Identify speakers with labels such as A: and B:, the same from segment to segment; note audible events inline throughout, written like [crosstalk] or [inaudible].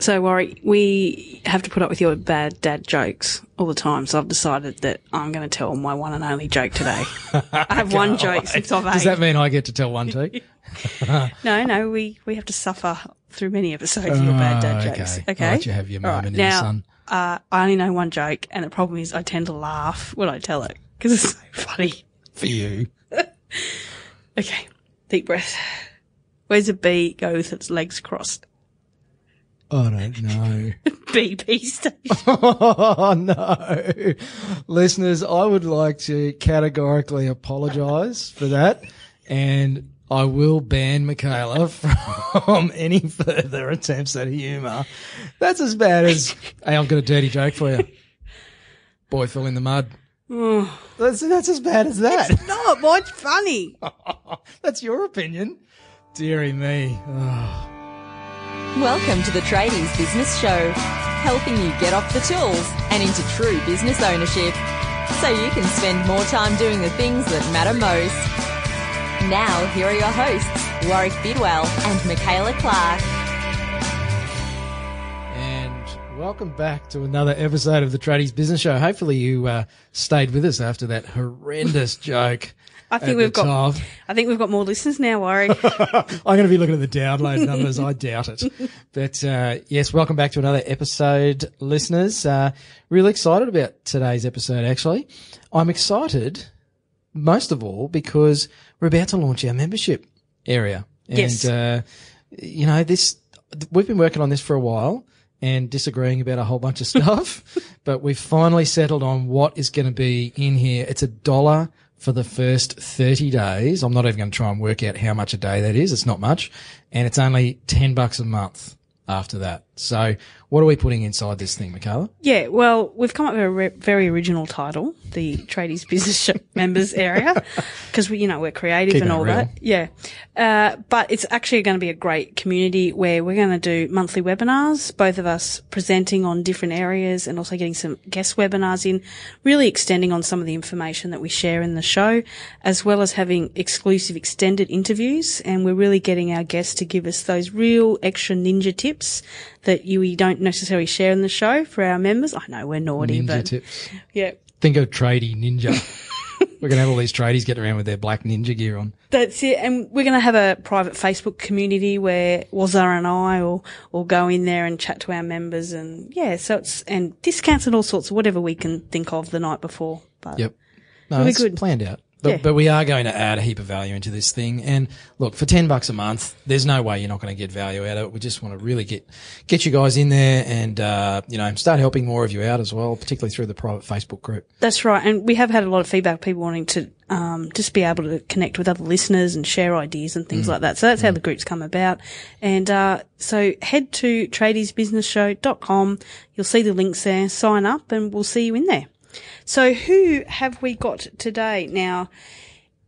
A: So, Warwick, we have to put up with your bad dad jokes all the time. So I've decided that I'm going to tell my one and only joke today. [laughs] I have one joke since I've
B: Does
A: eight.
B: that mean I get to tell one too? [laughs]
A: no, no, we, we have to suffer through many episodes of your bad dad
B: Oh,
A: jokes.
B: okay.
A: Okay.
B: I'll let you have your
A: All right.
B: moment in the
A: now,
B: sun.
A: Uh, I only know one joke, and the problem is I tend to laugh when I tell it because it's so funny.
B: For you. [laughs]
A: Okay, deep breath. Where's a bee go with its legs crossed?
B: I don't know.
A: BP station. [laughs]
B: oh no. Listeners, I would like to categorically apologise for that and I will ban Michaela from [laughs] any further attempts at humour. That's as bad as, hey, I've got a dirty joke for you. Boy fell in the mud. [sighs] That's, that's as bad as that.
A: no, what's funny? [laughs]
B: That's your opinion. Deary me. Oh.
C: Welcome to the Tradies Business Show, helping you get off the tools and into true business ownership so you can spend more time doing the things that matter most. Now, here are your hosts, Warwick Bidwell and Michaela Clark.
B: And welcome back to another episode of the Tradies Business Show. Hopefully you uh, stayed with us after that horrendous [laughs] joke.
A: I think we've got.
B: top.
A: I think we've got more listeners now, Warwick. [laughs]
B: I'm going to be looking at the download numbers. I doubt it. [laughs] But uh, yes, welcome back to another episode, listeners. Uh, really excited about today's episode, actually. I'm excited most of all because we're about to launch our membership area. And,
A: Yes.
B: uh, you know, this, we've been working on this for a while and disagreeing about a whole bunch of [laughs] stuff, but we've finally settled on what is going to be in here. It's a dollar for the first 30 days. I'm not even going to try and work out how much a day that is. It's not much. And it's only 10 bucks a month after that. So what are we putting inside this thing, Michaela?
A: yeah, well, we've come up with a re- very original title, the Tradies Business [laughs] Members Area, because we, you know, we're creative
B: Keeping
A: and all
B: real.
A: that. Yeah, uh, but it's actually going to be a great community where we're going to do monthly webinars, both of us presenting on different areas and also getting some guest webinars in, really extending on some of the information that we share in the show, as well as having exclusive extended interviews. And we're really getting our guests to give us those real extra ninja tips that you we don't necessarily share in the show for our members. I know we're naughty,
B: Ninja
A: but
B: tips.
A: yeah.
B: Think of tradie ninja. [laughs] We're going to have all these tradies get around with their black ninja gear on.
A: That's it. And we're going to have a private Facebook community where Wazza and I will, will go in there and chat to our members and yeah, so it's, and discounts and all sorts of whatever we can think of the night before. But
B: Yep. No, it's
A: good.
B: planned out. But,
A: Yeah.
B: but we are going to add a heap of value into this thing. And look, for 10 bucks a month, there's no way you're not going to get value out of it. We just want to really get, get you guys in there and, uh, you know, start helping more of you out as well, particularly through the private Facebook group.
A: that's right. And we have had a lot of feedback, people wanting to, um, just be able to connect with other listeners and share ideas and things like that. So that's how the groups come about. And, uh, so head to tradiesbusinessshow.com. You'll see the links there. Sign up and we'll see you in there. So who have we got today? Now,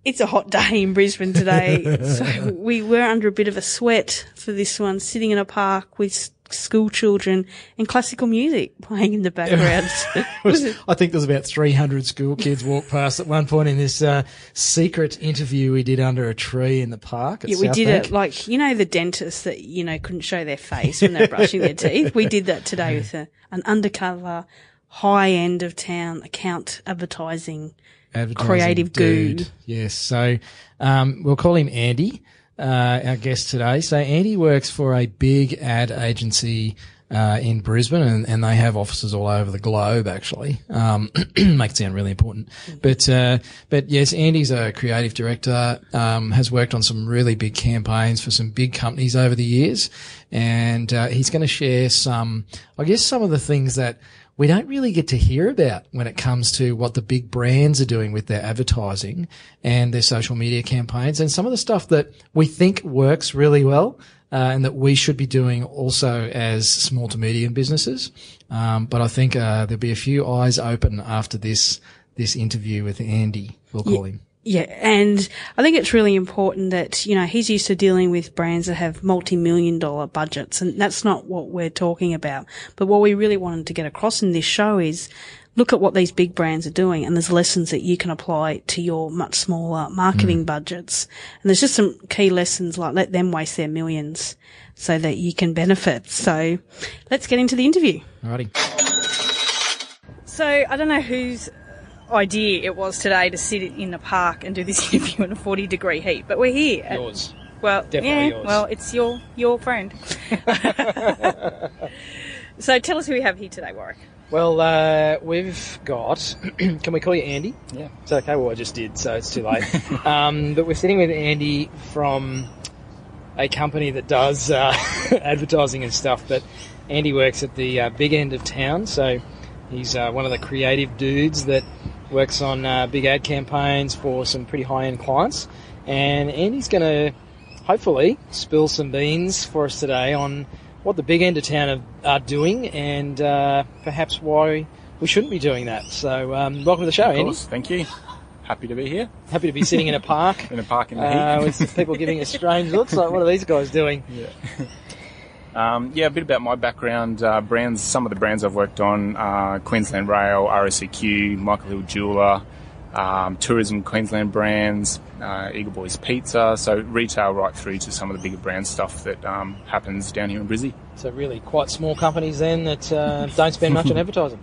A: it's a hot day in Brisbane today. [laughs] so we were under a bit of a sweat for this one, sitting in a park with school children and classical music playing in the background. [laughs]
B: I think there's about 300 school kids walk past at one point in this, uh, secret interview we did under a tree in the park.
A: Yeah, we
B: South
A: did
B: Bank.
A: it like, you know, the dentists that, you know, couldn't show their face when they're brushing their teeth. We did that today [laughs] with a, an undercover, high end of town account advertising.
B: advertising
A: creative goo.
B: dude. Yes. So um, we'll call him Andy, uh, our guest today. So Andy works for a big ad agency uh, in Brisbane, and, and they have offices all over the globe. Actually, um, [clears throat] make it sound really important. But uh, but yes, Andy's a creative director. Um, has worked on some really big campaigns for some big companies over the years, and uh, he's going to share some, I guess, some of the things that we don't really get to hear about when it comes to what the big brands are doing with their advertising and their social media campaigns and some of the stuff that we think works really well. Uh, and that we should be doing also as small to medium businesses. Um, but I think uh, there'll be a few eyes open after this this interview with Andy. We'll call him.
A: Yeah, and I think it's really important that, you know, he's used to dealing with brands that have multi-million dollar budgets and that's not what we're talking about. But what we really wanted to get across in this show is look at what these big brands are doing and there's lessons that you can apply to your much smaller marketing mm. budgets. And there's just some key lessons like let them waste their millions
D: so that you can benefit. So let's get into the interview.
B: Alrighty.
D: So I don't know whose idea it was today to sit in the park and do this [laughs] interview in a 40 degree heat, but we're here. at-
B: Yours.
D: well,
B: Definitely
D: yeah,
B: yours.
D: well, it's your your friend. [laughs] [laughs] so tell us who we have here today, Warwick.
B: Well, uh, we've got. [clears throat] can we call you Andy?
E: Yeah.
B: It's okay. Well, I just did, so it's too late. um, but we're sitting with Andy from a company that does uh, advertising and stuff. But Andy works at the uh, big end of town, so he's uh, one of the creative dudes that works on uh, big ad campaigns for some pretty high end clients. And Andy's going to hopefully spill some beans for us today on what the big end of town are, doing and uh, perhaps why we shouldn't be doing that. So, um, welcome to the show,
E: Of
B: Andy.
E: course, thank you. Happy to be here
B: Happy to be sitting in a park [laughs]
E: in a park in the
B: uh,
E: heat.
B: with people giving us strange looks like, what are these guys doing? [laughs]
E: Um, yeah, a bit about my background. Uh, brands, some of the brands I've worked on: uh, Queensland Rail, RSEQ, Michael Hill Jeweler, um, tourism Queensland brands, uh, Eagle Boys Pizza. So retail right through to some of the bigger brand stuff that um, happens down here in Brizzy.
B: So, really quite small companies then that uh, don't spend much on [laughs] advertising.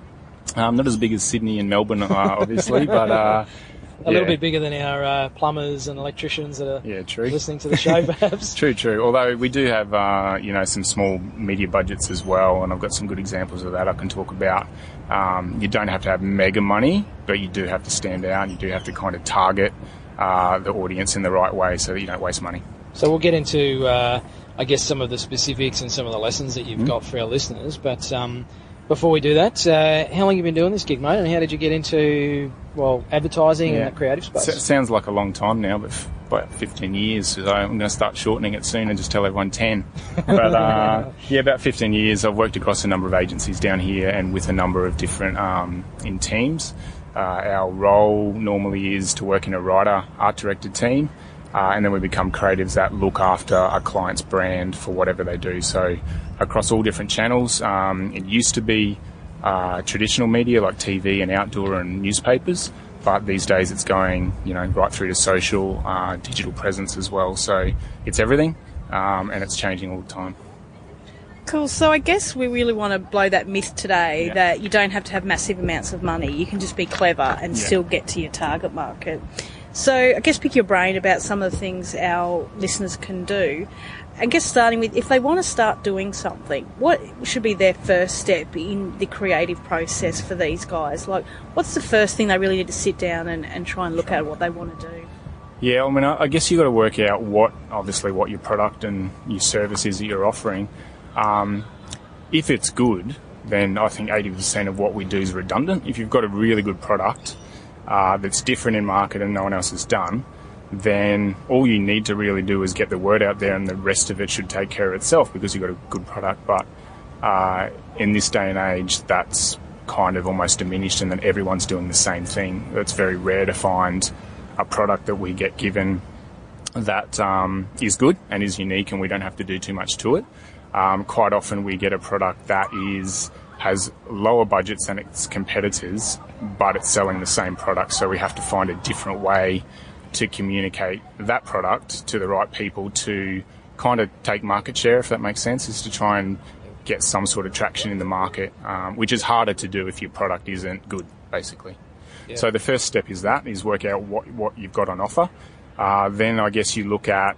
E: Um, not as big as Sydney and Melbourne, uh, obviously, but [laughs]
B: A little bit bigger than our uh, plumbers and electricians that are
E: Yeah, true.
B: listening to the show, [laughs] perhaps.
E: True, true. Although we do have, uh, you know, some small media budgets as well, and I've got some good examples of that I can talk about. Um, you don't have to have mega money, but you do have to stand out. and You do have to kind of target uh, the audience in the right way so that you don't waste money.
B: So we'll get into, uh, I guess, some of the specifics and some of the lessons that you've got for our listeners. But um, before we do that, uh, how long have you been doing this gig, mate? And how did you get into, well, advertising and
E: Yeah.
B: the creative space?
E: S- sounds like a long time now, but f- about 15 years. So I'm going to start shortening it soon and just tell everyone 10. [laughs] But uh, yeah, about 15 years. I've worked across a number of agencies down here and with a number of different um, in teams. Uh, our role normally is to work in a writer, art directed team. Uh, and then we become creatives that look after a client's brand for whatever they do. So across all different channels, um, it used to be uh, traditional media like TV and outdoor and newspapers, but these days it's going, you know, right through to social, uh, digital presence as well. So it's everything, um, and it's changing all the time.
D: Cool. So I guess we really want to blow that myth today
E: Yeah.
D: that you don't have to have massive amounts of money. You can just be clever and
E: Yeah.
D: still get to your target market. So I guess pick your brain about some of the things our listeners can do. I guess starting with if they want to start doing something, what should be their first step in the creative process for these guys? Like, what's the first thing they really need to sit down and, and try and look at what they want to do?
E: Yeah, I mean, I guess you've got to work out what, obviously, what your product and your service is that you're offering. Um, if it's good, then I think 80% of what we do is redundant. If you've got a really good product uh, that's different in market and no one else has done, then all you need to really do is get the word out there, and the rest of it should take care of itself because you've got a good product. But uh, in this day and age, that's kind of almost diminished, and that everyone's doing the same thing. It's very rare to find a product that we get given that um, is good and is unique, and we don't have to do too much to it. Um, quite often, we get a product that is has lower budgets than its competitors, but it's selling the same product. So we have to find a different way to communicate that product to the right people to kind of take market share, if that makes sense, is to try and get some sort of traction in the market, um, which is harder to do if your product isn't good, basically. So the first step is that is work out what what you've got on offer. Uh, then I guess you look at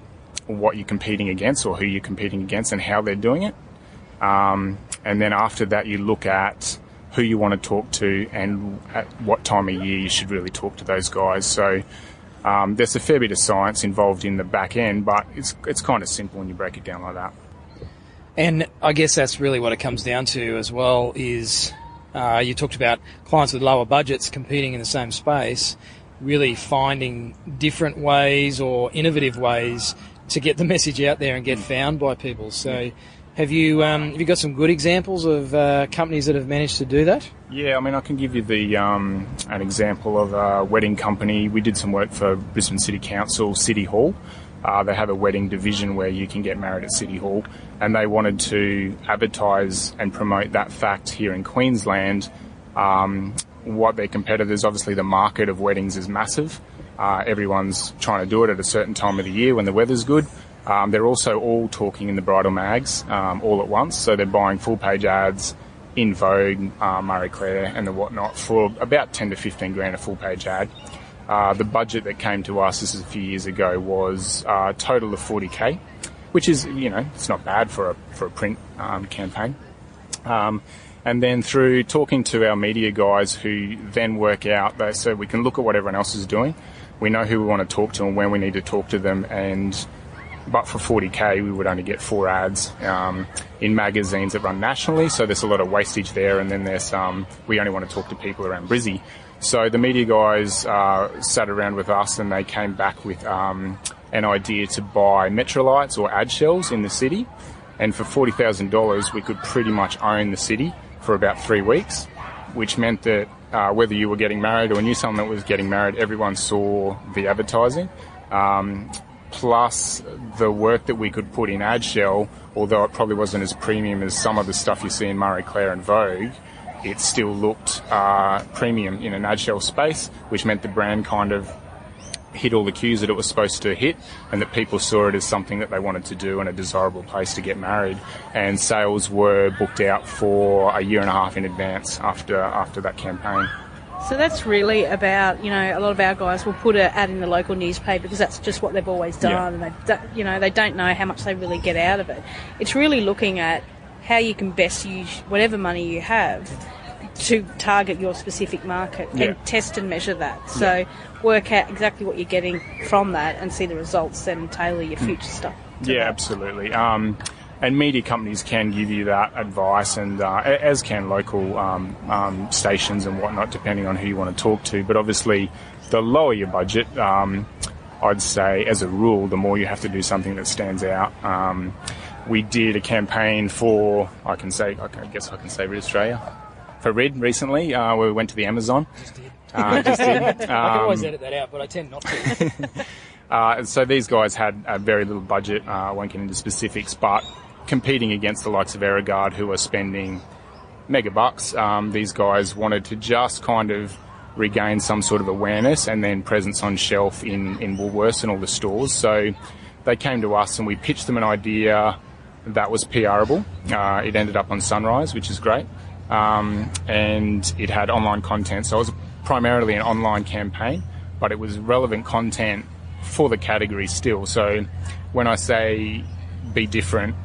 E: what you're competing against or who you're competing against and how they're doing it. Um, and then after that, you look at who you want to talk to and at what time of year you should really talk to those guys. So um, there's a fair bit of science involved in the back end, but it's it's kind of simple when you break it down like that.
B: And I guess that's really what it comes down to as well is uh, you talked about clients with lower budgets competing in the same space, really finding different ways or innovative ways to get the message out there and get found by people. So have you um, have you got some good examples of uh, companies that have managed to do that?
E: Yeah, I mean, I can give you the um, an example of a wedding company. We did some work for Brisbane City Council, City Hall. Uh, they have a wedding division where you can get married at City Hall, and they wanted to advertise and promote that fact here in Queensland. Um, what their competitors, obviously, the market of weddings is massive. Uh, everyone's trying to do it at a certain time of the year when the weather's good. Um, they're also all talking in the bridal mags um, all at once, so they're buying full page ads in Vogue, uh, Marie Claire, and the whatnot for about 10 to 15 grand a full page ad. Uh, the budget that came to us, this is a few years ago, was a uh, total of 40k, which is, you know, it's not bad for a, for a print um, campaign. Um, and then through talking to our media guys who then work out they, so we can look at what everyone else is doing. We know who we want to talk to and when we need to talk to them and but for 40k we would only get four ads um, in magazines that run nationally. So there's a lot of wastage there. And then there's um, we only want to talk to people around Brizzy. So the media guys uh, sat around with us and they came back with um, an idea to buy Metrolites or Adshels in the city. And for $40,000 we could pretty much own the city for about three weeks which meant that uh, whether you were getting married or knew someone that was getting married everyone saw the advertising. Um, plus the work that we could put in Adshel, although it probably wasn't as premium as some of the stuff you see in Marie Claire and Vogue, it still looked uh, premium in an Adshel space, which meant the brand kind of hit all the cues that it was supposed to hit and that people saw it as something that they wanted to do and a desirable place to get married. And sales were booked out for a year and a half in advance after, after that campaign.
D: So that's really about, you know, a lot of our guys will put an ad in the local newspaper because that's just what they've always done, yeah. and they, you know, they don't know how much they really get out of it. It's really looking at how you can best use whatever money you have to target your specific market yeah. and test and measure that. So yeah. work out exactly what you're getting from that and see the results, then tailor your future stuff.
E: Yeah,
D: that.
E: absolutely. Um, and media companies can give you that advice, and uh, as can local um, um, stations and whatnot, depending on who you want to talk to. But obviously, the lower your budget, um, I'd say, as a rule, the more you have to do something that stands out. Um, we did a campaign for, I can say, I guess I can say Rid Australia, for Rid recently. Uh, we went to the Amazon.
B: Just did. Uh, just did. [laughs] I can always um, edit that out, but I tend not to. [laughs]
E: Uh, so these guys had a very little budget. Uh, I won't get into specifics, but competing against the likes of Aerogard who are spending mega bucks. Um, these guys wanted to just kind of regain some sort of awareness and then presence on shelf in, in Woolworths and all the stores. So they came to us and we pitched them an idea that was PRable. Uh, it ended up on Sunrise, which is great. Um, and it had online content. So it was primarily an online campaign, but it was relevant content for the category still. So when I say be different,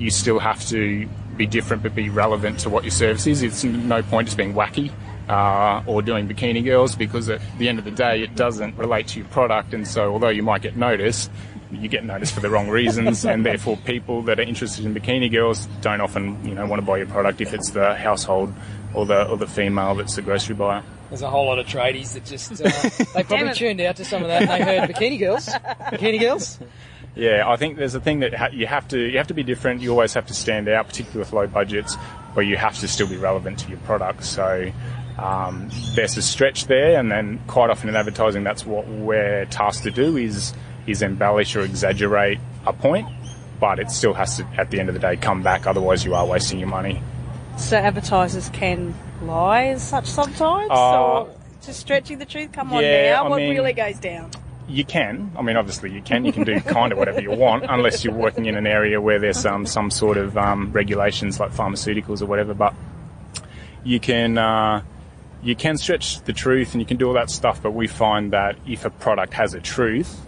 E: you still have to be different but be relevant to what your service is. It's no point just being wacky uh, or doing bikini girls because at the end of the day it doesn't relate to your product. And so, although you might get noticed, you get noticed for the wrong reasons, and therefore people that are interested in bikini girls don't often, you know, want to buy your product if it's the household or the or the female that's the grocery buyer.
B: There's a whole lot of tradies that just uh, [laughs] they probably tuned out to some of that and they heard bikini girls, bikini girls.
E: Yeah, I think there's a thing that ha- you have to you have to be different. You always have to stand out, particularly with low budgets, but you have to still be relevant to your product. So um, there's a stretch there, and then quite often in advertising, that's what we're tasked to do is is embellish or exaggerate a point, but it still has to at the end of the day come back. Otherwise, you are wasting your money.
D: So advertisers can lie as such sometimes, uh, or just stretching the truth. Come on yeah, now, I what mean, really goes down?
E: You can. I mean, obviously you can. You can do kind of whatever you want, unless you're working in an area where there's um, some sort of um, regulations like pharmaceuticals or whatever. But you can uh, you can stretch the truth and you can do all that stuff. But we find that if a product has a truth,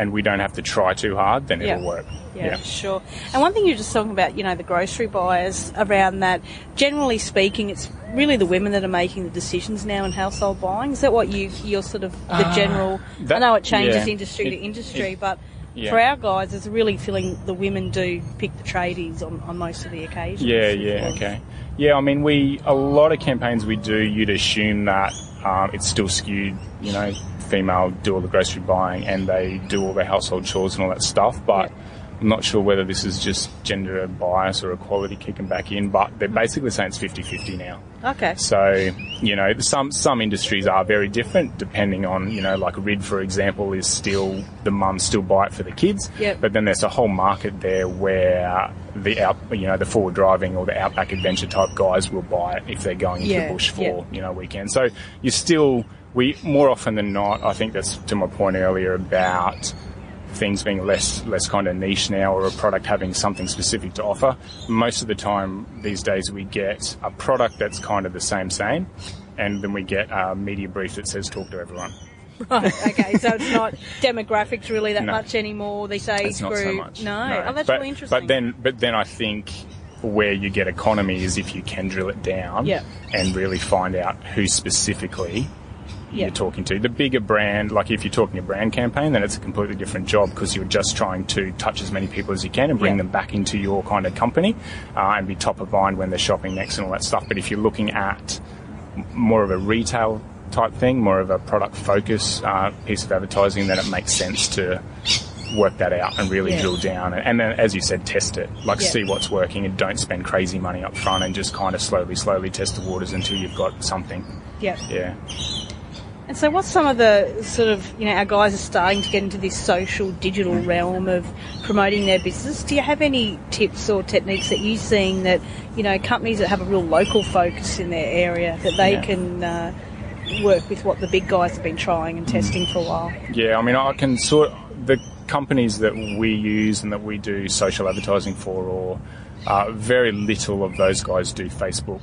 E: and we don't have to try too hard, then it'll work.
D: Yeah, yeah, sure. And one thing you're just talking about, you know, the grocery buyers around that. Generally speaking, it's really the women that are making the decisions now in household buying. Is that what you you're sort of the uh, general? That, I know it changes yeah. industry it, to industry, it, but. Yeah. For our guys, it's really feeling the women do pick the tradies on, on most of the occasions.
E: Yeah, yeah, okay. Yeah, I mean, we a lot of campaigns we do, you'd assume that um, it's still skewed, you know, female do all the grocery buying and they do all the household chores and all that stuff. But yeah. I'm not sure whether this is just gender bias or equality kicking back in, but they're basically saying it's 50-50 now.
D: Okay.
E: So, you know, some some industries are very different depending on, you know, like RID, for example, is still, the mums still buy it for the kids.
D: Yep.
E: But then there's a whole market there where the out, you know, the forward driving or the outback adventure type guys will buy it if they're going into yeah. the bush for, yep. you know, weekend. So you still, we, more often than not, I think that's to my point earlier about things being less less kind of niche now, or a product having something specific to offer. Most of the time these days, we get a product that's kind of the same same, and then we get a media brief that says talk to everyone.
D: Right. Okay. So it's not demographics really that
E: No.
D: much anymore. They say
E: It's not so much.
D: No. Oh, that's
E: but,
D: really interesting.
E: But then, but then I think where you get economy is if you can drill it down
D: Yeah.
E: and really find out who specifically
D: Yeah.
E: you're talking to. The bigger brand, like if you're talking a brand campaign, then it's a completely different job because you're just trying to touch as many people as you can and bring
D: Yeah.
E: them back into your kind of company uh, and be top of mind when they're shopping next and all that stuff. But if you're looking at more of a retail type thing, more of a product focus uh, piece of advertising, then it makes sense to work that out and really
D: Yeah.
E: drill down. And, and then, as you said, test it. Like,
D: Yeah.
E: see what's working and don't spend crazy money up front and just kind of slowly, slowly test the waters until you've got something.
D: yeah.
E: Yeah.
D: And so, what's some of the sort of you know our guys are starting to get into this social digital realm of promoting their business? Do you have any tips or techniques that you're seeing that you know companies that have a real local focus in their area that they
E: Yeah.
D: can uh, work with what the big guys have been trying and testing for a while?
E: Yeah, I mean, I can sort the companies that we use and that we do social advertising for, or uh, very little of those guys do Facebook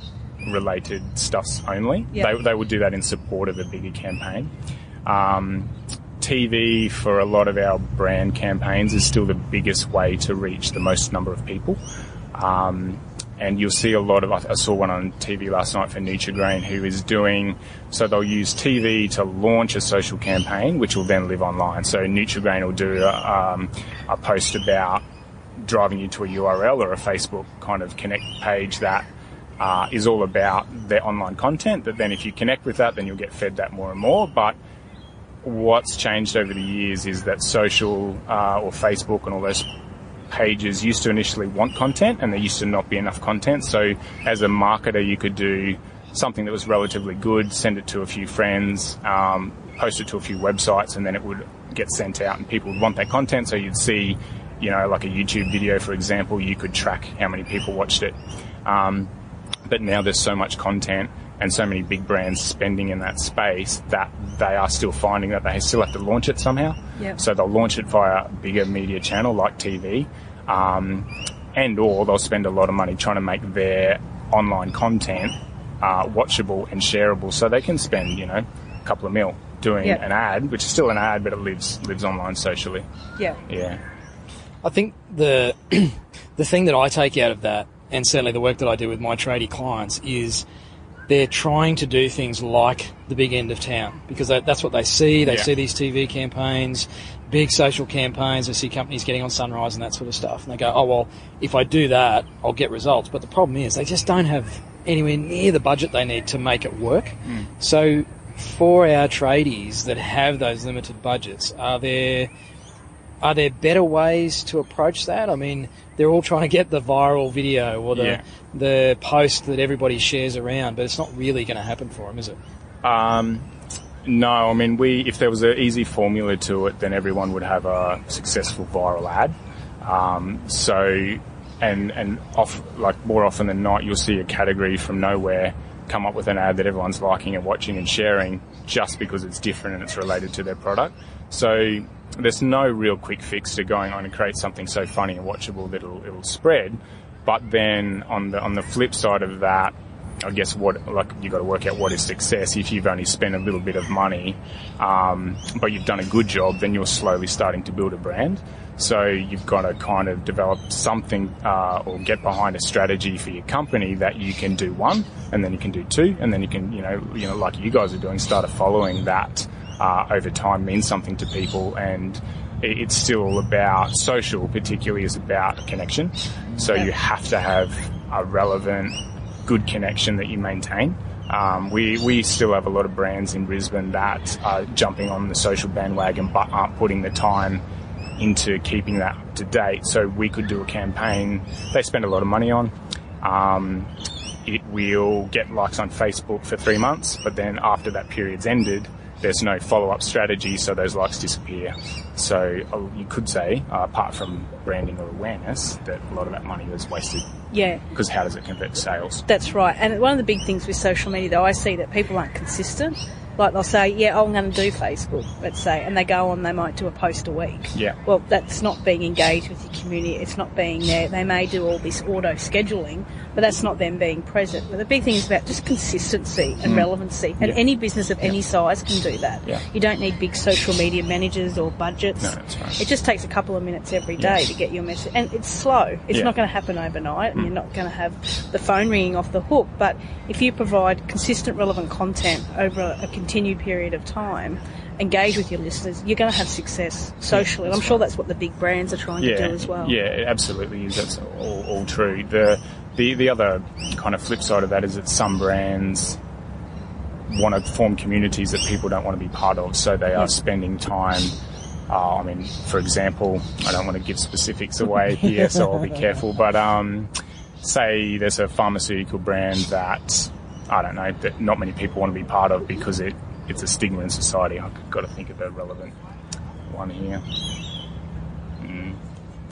E: related stuffs only.
D: Yeah.
E: They, they would do that in support of a bigger campaign. Um, TV for a lot of our brand campaigns is still the biggest way to reach the most number of people. Um, and you'll see a lot of, I saw one on TV last night for Nutrigrain who is doing, so they'll use TV to launch a social campaign, which will then live online. So Nutrigrain will do a, um, a post about driving you to a URL or a Facebook kind of connect page that uh, is all about their online content. That then if you connect with that, then you'll get fed that more and more. But what's changed over the years is that social uh, or Facebook and all those pages used to initially want content and there used to not be enough content. So as a marketer, you could do something that was relatively good, send it to a few friends, um, post it to a few websites, and then it would get sent out and people would want that content. So you'd see, you know, like a YouTube video, for example, you could track how many people watched it. Um, but now there's so much content and so many big brands spending in that space that they are still finding that they still have to launch it somehow.
D: Yep.
E: So they'll launch it via a bigger media channel like TV, um, and or they'll spend a lot of money trying to make their online content uh, watchable and shareable, so they can spend you know a couple of mil doing
D: Yep.
E: an ad, which is still an ad, but it lives lives online socially.
D: Yeah.
E: Yeah.
B: I think the [clears throat] the thing that I take out of that, and certainly the work that I do with my tradie clients, is they're trying to do things like the big end of town because that, that's what they see. They
E: Yeah.
B: see these TV campaigns, big social campaigns. They see companies getting on Sunrise and that sort of stuff, and they go, "Oh well, if I do that, I'll get results." But the problem is they just don't have anywhere near the budget they need to make it work. Hmm. So, for our tradies that have those limited budgets, are there are there better ways to approach that? I mean, they're all trying to get the viral video or the
E: Yeah.
B: the post that everybody shares around, but it's not really going to happen for them, is it?
E: Um, no, I mean, we if there was an easy formula to it, then everyone would have a successful viral ad. Um, so, and and off like more often than not, you'll see a category from nowhere come up with an ad that everyone's liking and watching and sharing just because it's different and it's related to their product. So there's no real quick fix to going on and create something so funny and watchable that it'll, it'll spread. But then on the on the flip side of that, I guess what like you've got to work out what is success. If you've only spent a little bit of money, um, but you've done a good job, then you're slowly starting to build a brand. So you've got to kind of develop something uh, or get behind a strategy for your company that you can do one, and then you can do two, and then you can you know you know like you guys are doing, start a following that uh, over time means something to people and it's still about social particularly is about connection so you have to have a relevant good connection that you maintain um, we, we still have a lot of brands in Brisbane that are jumping on the social bandwagon but aren't putting the time into keeping that up to date. So we could do a campaign they spend a lot of money on. Um, it will get likes on Facebook for three months, but then after that period's ended, there's no follow-up strategy, so those likes disappear. So uh, you could say, uh, apart from branding or awareness, that a lot of that money was wasted.
D: Yeah.
E: Because how does it convert to sales?
D: That's right. And one of the big things with social media, though, I see that people aren't consistent. Like they'll say, yeah, I'm going to do Facebook, let's say, and they go on, they might do a post a week.
E: Yeah.
D: Well, that's not being engaged with your community. It's not being there. They may do all this auto scheduling, but that's not them being present. But the big thing is about just consistency and relevancy. And
E: Mm. Yeah.
D: any business of any size can do that.
E: Yeah.
D: You don't need big social media managers or budgets.
E: No, that's right.
D: It just takes a couple of minutes every day
E: Yes.
D: to get your message. And it's slow. It's
E: Yeah. Mm.
D: not going to happen overnight, and you're not going to have the phone ringing off the hook. But if you provide consistent, relevant content over a continued period of time, engage with your listeners, you're going to have success socially. and I'm sure that's what the big brands are trying
E: yeah,
D: to do as well.
E: Yeah, it absolutely is. That's all, all true. The, the the other kind of flip side of that is that some brands want to form communities that people don't want to be part of, so they are spending time. Uh, I mean, for example, I don't want to give specifics away here, so I'll be [laughs] careful. But um, say there's a pharmaceutical brand that I don't know that not many people want to be part of because it it's a stigma in society. I've got to think of a relevant one here.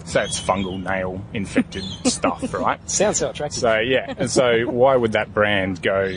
E: So it's fungal nail infected [laughs] stuff, right?
B: Sounds so attractive.
E: So yeah, and so why would that brand go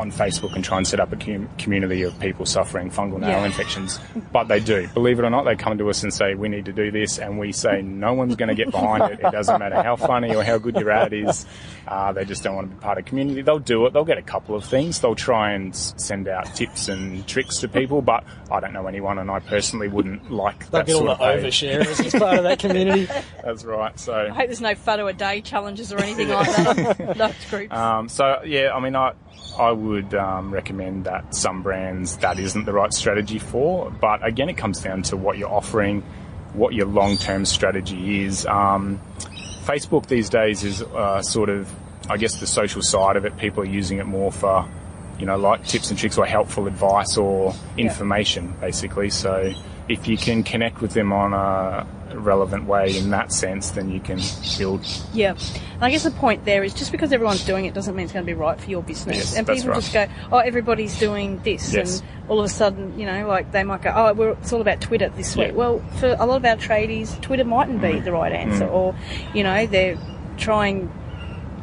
E: on Facebook and try and set up a com- community of people suffering fungal nail
D: Yeah.
E: infections? But they do. Believe it or not, they come to us and say we need to do this, and we say no one's going to get behind it. It doesn't matter how funny or how good your ad is. Uh, they just don't want to be part of community. They'll do it. They'll get a couple of things. They'll try and send out tips and tricks to people. But I don't know anyone, and I personally wouldn't like
B: They'll
E: that
B: get all
E: sort
B: the
E: of page.
B: oversharers as part of that community. [laughs]
E: That's right. So
D: I hope there's no photo a day challenges or anything like that on those groups.
E: Um, so yeah, I mean, I I would um, recommend that some brands that isn't the right strategy for. But again, it comes down to what you're offering, what your long term strategy is. Um, Facebook these days is uh, sort of, I guess, the social side of it. People are using it more for, you know, like tips and tricks or helpful advice or information, basically. So if you can connect with them on a relevant way in that sense, then you can build
D: Yeah. And I guess the point there is just because everyone's doing it doesn't mean it's going to be right for your business.
E: Yes,
D: and people
E: right.
D: just go, oh, everybody's doing this.
E: Yes.
D: And all of a sudden, you know, like they might go, oh, we're, it's all about Twitter this
E: Yeah.
D: week. Well, for a lot of our tradies, Twitter mightn't be mm. the right answer. Mm. Or, you know, they're trying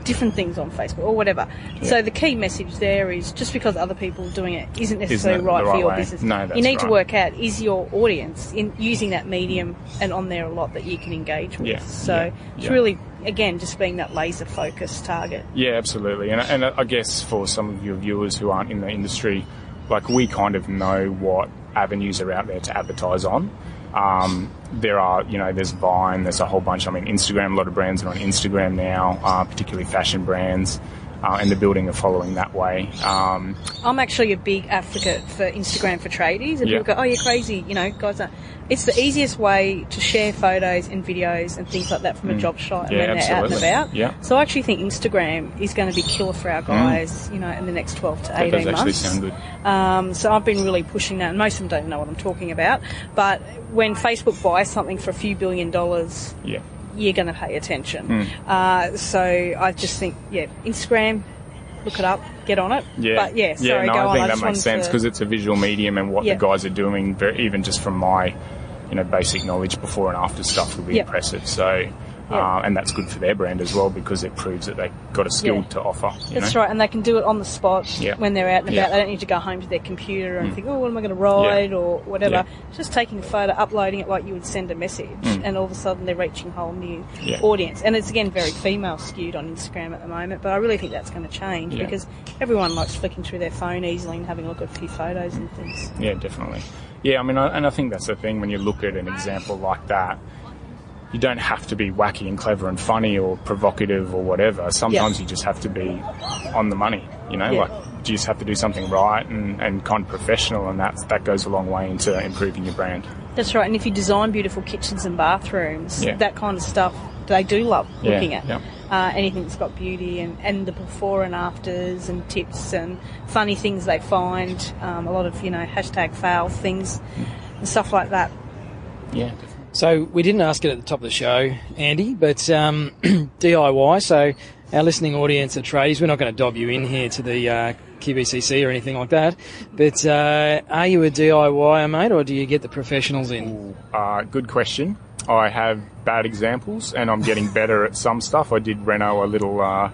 D: different things on Facebook or whatever. So the key message there is just because other people are doing it isn't necessarily
E: it
D: right,
E: the
D: for your
E: way?
D: business.
E: No,
D: you need to work out is your audience in using that medium and on there a lot that you can engage with.
E: Yeah,
D: So
E: yeah,
D: it's
E: yeah.
D: really again just being that laser focused target.
E: Yeah, absolutely. And, and I guess for some of your viewers who aren't in the industry, like we kind of know what avenues are out there to advertise on. Um, there are, you know, there's Vine, there's a whole bunch. I mean, Instagram, a lot of brands are on Instagram now, uh, particularly fashion brands, uh, and they're building a following that way. Um,
D: I'm actually a big advocate for Instagram for tradies, and
E: Yeah.
D: people go, "Oh, you're crazy," you know, guys. Are, it's the easiest way to share photos and videos and things like that from a job shot,
E: Mm. Yeah,
D: when they're out and about.
E: Yeah.
D: So I actually think Instagram is going to be killer for our guys, you know, in the next 12 to
E: that
D: 18
E: does actually
D: months. Um, so I've been really pushing that, and most of them don't know what I'm talking about. But when Facebook buys something for a few billion dollars,
E: Yeah.
D: You're going to pay attention.
E: Hmm.
D: Uh, so I just think, yeah, Instagram, look it up, get on it.
E: Yeah,
D: But yeah, sorry,
E: yeah. No,
D: go
E: I
D: on.
E: think
D: I
E: that
D: just
E: makes sense
D: to-
E: because it's a visual medium, and what
D: Yeah.
E: the guys are doing, even just from my, you know, basic knowledge before and after stuff, would be
D: Yeah.
E: impressive. So,
D: Yeah.
E: uh, and that's good for their brand as well because it proves that they've got a skill
D: Yeah.
E: to offer.
D: That's
E: know?
D: right, and they can do it on the spot
E: Yeah.
D: when they're out and about. They don't need to go home to their computer and think, oh, what am I going to write or whatever. Just taking a photo, uploading it like you would send a message, and all of a sudden they're reaching a whole new audience. And it's again very female skewed on Instagram at the moment, but I really think that's going to change because everyone likes flicking through their phone easily and having a look at a few photos and things.
E: Yeah, definitely. Yeah, I mean, I, and I think that's the thing when you look at an example like that. You don't have to be wacky and clever and funny or provocative or whatever. Sometimes you just have to be on the money. You know,
D: Yeah.
E: like you just have to do something right and, and kind of professional, and that that goes a long way into improving your brand.
D: That's right, and if you design beautiful kitchens and bathrooms,
E: Yeah.
D: that kind of stuff they do love
E: Yeah,
D: looking at. Uh, anything that's got beauty and, and the before and afters and tips and funny things they find, um, a lot of, you know, hashtag fail things and stuff like that.
E: Yeah, definitely.
B: So we didn't ask it at the top of the show, Andy, but um, [clears throat] DIY. So our listening audience are tradies. We're not going to dob you in here to the uh, QBCC or anything like that. But uh, are you a DIYer, mate, or do you get the professionals in?
E: Uh, good question. I have bad examples, and I'm getting better at some stuff. I did reno a little uh,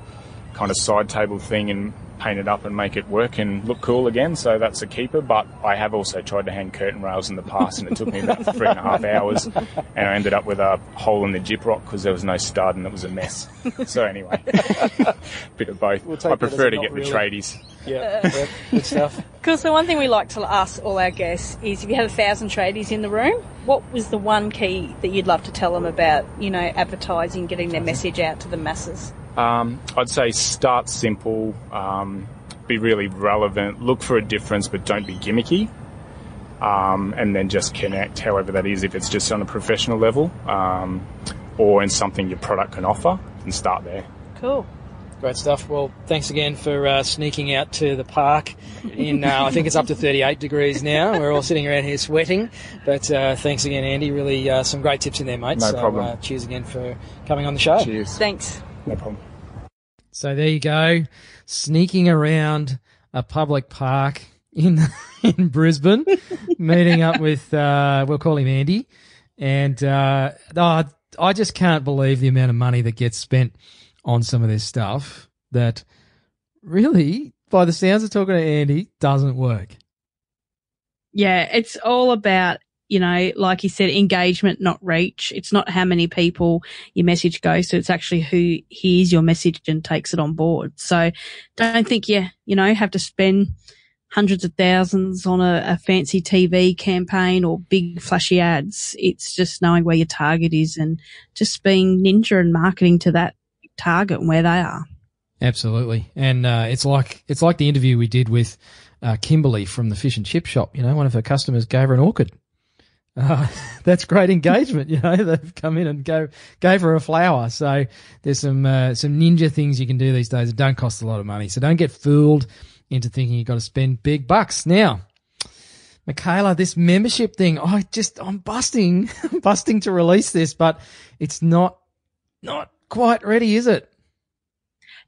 E: kind of side table thing and paint it up and make it work and look cool again. So that's a keeper. But I have also tried to hang curtain rails in the past, and it took me about [laughs] three and a half hours, and I ended up with a hole in the gyprock because there was no stud and it was a mess. [laughs] So anyway, [laughs] bit of both.
B: We'll
E: I prefer to get
B: really.
E: the tradies.
B: Yeah, yeah, good stuff.
D: Cool. So one thing we like to ask all our guests is, if you had a thousand tradies in the room, what was the one key that you'd love to tell them about, you know, advertising, getting their message out to the masses?
E: Um, I'd say start simple, um, be really relevant, look for a difference, but don't be gimmicky. Um, and then just connect, however that is, if it's just on a professional level um, or in something your product can offer, and start there.
D: Cool.
B: Great stuff. Well, thanks again for uh, sneaking out to the park. In uh, I think it's up to 38 degrees now. We're all sitting around here sweating. But uh, thanks again, Andy. Really uh, some great tips in there, mate.
E: No
B: so,
E: problem.
B: Uh, cheers again for coming on the show.
E: Cheers.
D: Thanks.
E: No problem.
B: So there you go, sneaking around a public park in [laughs] in Brisbane, [laughs] meeting up with uh, we'll call him Andy, and uh, oh, I just can't believe the amount of money that gets spent on some of this stuff that really, by the sounds of talking to Andy, doesn't work.
A: Yeah, it's all about, you know, like you said, engagement, not reach. It's not how many people your message goes to. It's actually who hears your message and takes it on board. So don't think you, you know, have to spend hundreds of thousands on a, a fancy TV campaign or big flashy ads. It's just knowing where your target is and just being ninja and marketing to that target and where they are.
B: Absolutely, and uh, it's like it's like the interview we did with uh, Kimberly from the fish and chip shop. You know, one of her customers gave her an orchid. Uh, [laughs] that's great engagement. You know, [laughs] they've come in and go gave her a flower. So there's some uh, some ninja things you can do these days that don't cost a lot of money. So don't get fooled into thinking you've got to spend big bucks. Now, Michaela, this membership thing, I just I'm busting, I'm [laughs] busting to release this, but it's not not quite ready, is it?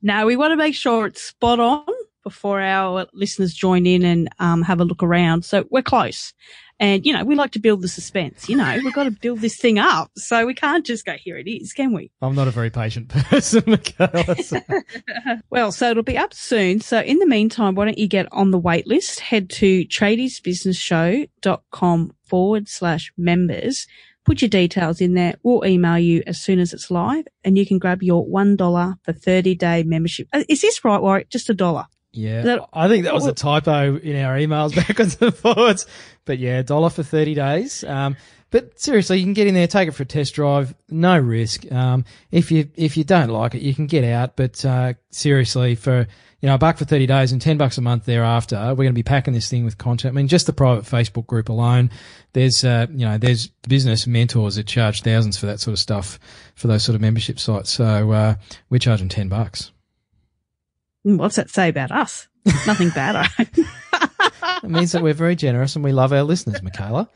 A: Now we want to make sure it's spot on before our listeners join in and um, have a look around. So we're close. And, you know, we like to build the suspense. You know, we've got to build this thing up. So we can't just go, here it is, can we?
B: I'm not a very patient [laughs] person, Michaela. so- [laughs]
A: Well, so it'll be up soon. So in the meantime, why don't you get on the wait list? Head to tradiesbusinessshow.com forward slash members. Put your details in there. We'll email you as soon as it's live and you can grab your $1 for 30 day membership. Uh, Is this right, Warwick? Just a dollar.
B: Yeah,
A: That-
B: I think that was a typo in our emails [laughs] backwards and forwards. But yeah, dollar for thirty days. Um, but seriously, you can get in there, take it for a test drive, no risk. Um, if you if you don't like it, you can get out. But uh, seriously, for you know a buck for thirty days and ten bucks a month thereafter, we're going to be packing this thing with content. I mean, just the private Facebook group alone, there's uh, you know there's business mentors that charge thousands for that sort of stuff for those sort of membership sites. So uh, we're charging ten bucks.
A: Hmm, What's that say about us? Nothing bad. I hope.
B: It means that we're very generous and we love our listeners, Michaela.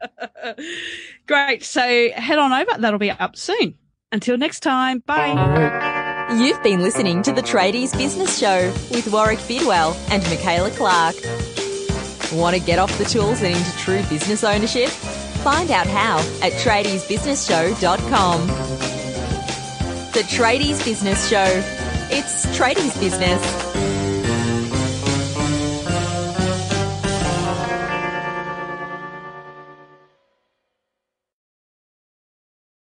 B: [laughs]
A: Great. So head on over. That'll be up soon. Until next time. Bye.
C: You've been listening to the Tradies Business Show with Warwick Bidwell and Michaela Clark. Want to get off the tools and into true business ownership? Find out how at tradiesbusinessshow.com. The Tradies Business Show. It's tradies business.